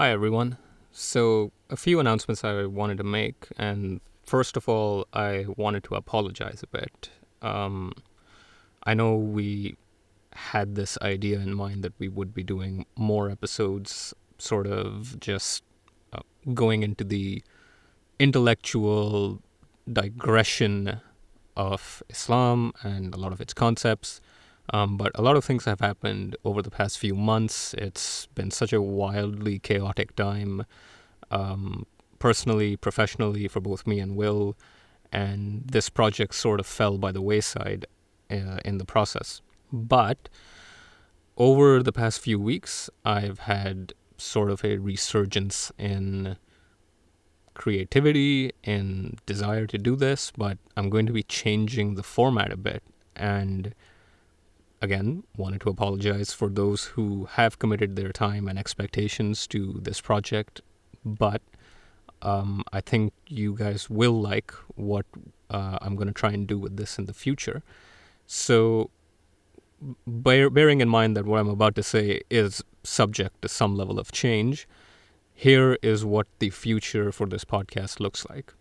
Hi, everyone. So, a few announcements I wanted to make. And first of all, I wanted to apologize a bit. Um, I know we had this idea in mind that we would be doing more episodes, sort of just uh, going into the intellectual digression of Islam and a lot of its concepts. Um, but a lot of things have happened over the past few months. It's been such a wildly chaotic time, um, personally, professionally, for both me and Will. And this project sort of fell by the wayside uh, in the process. But over the past few weeks, I've had sort of a resurgence in creativity and desire to do this, but I'm going to be changing the format a bit. And again, wanted to apologize for those who have committed their time and expectations to this project, but um, I think you guys will like what uh, I'm going to try and do with this in the future. So, bear, bearing in mind that what I'm about to say is subject to some level of change, here is what the future for this podcast looks like.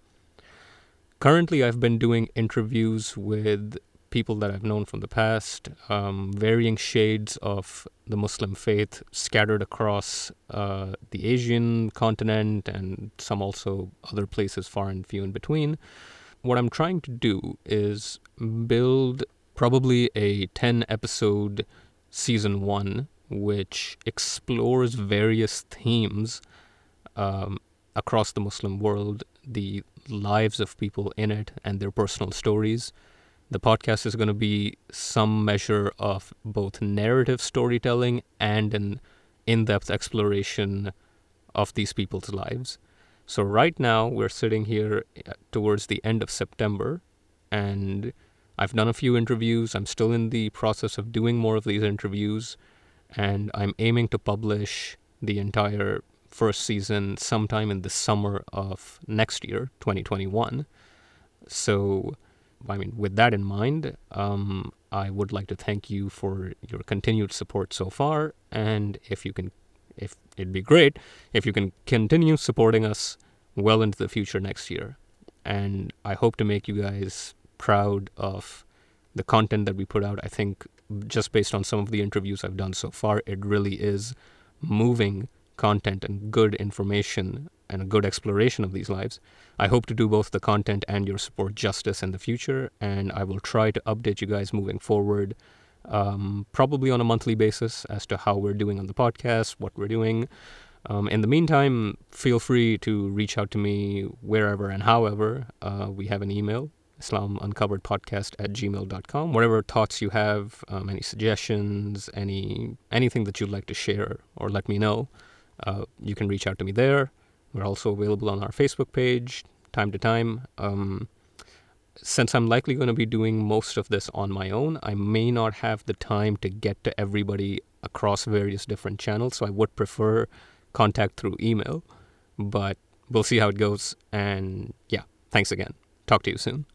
Currently, I've been doing interviews with people that I've known from the past, um, varying shades of the Muslim faith scattered across uh, the Asian continent and some also other places far and few in between. What I'm trying to do is build probably a 10 episode season one, which explores various themes um, across the Muslim world, the lives of people in it, and their personal stories the podcast is going to be some measure of both narrative storytelling and an in depth exploration of these people's lives. So, right now, we're sitting here uh, towards the end of September, and I've done a few interviews. I'm still in the process of doing more of these interviews, and I'm aiming to publish the entire first season sometime in the summer of next year, 2021. So, I mean, with that in mind, um, I would like to thank you for your continued support so far. And if you can, if it'd be great if you can continue supporting us well into the future next year. And I hope to make you guys proud of the content that we put out. I think just based on some of the interviews I've done so far, it really is moving content and good information and a good exploration of these lives. I hope to do both the content and your support justice in the future, and I will try to update you guys moving forward, um, probably on a monthly basis as to how we're doing on the podcast, what we're doing. Um, in the meantime, feel free to reach out to me wherever and however. Uh, we have an email, islamuncoveredpodcast at gmail.com. Whatever thoughts you have, um, any suggestions, any anything that you'd like to share or let me know, uh, you can reach out to me there. We're also available on our Facebook page time to time. Um, since I'm likely going to be doing most of this on my own, I may not have the time to get to everybody across various different channels. So I would prefer contact through email. But we'll see how it goes. And yeah, thanks again. Talk to you soon.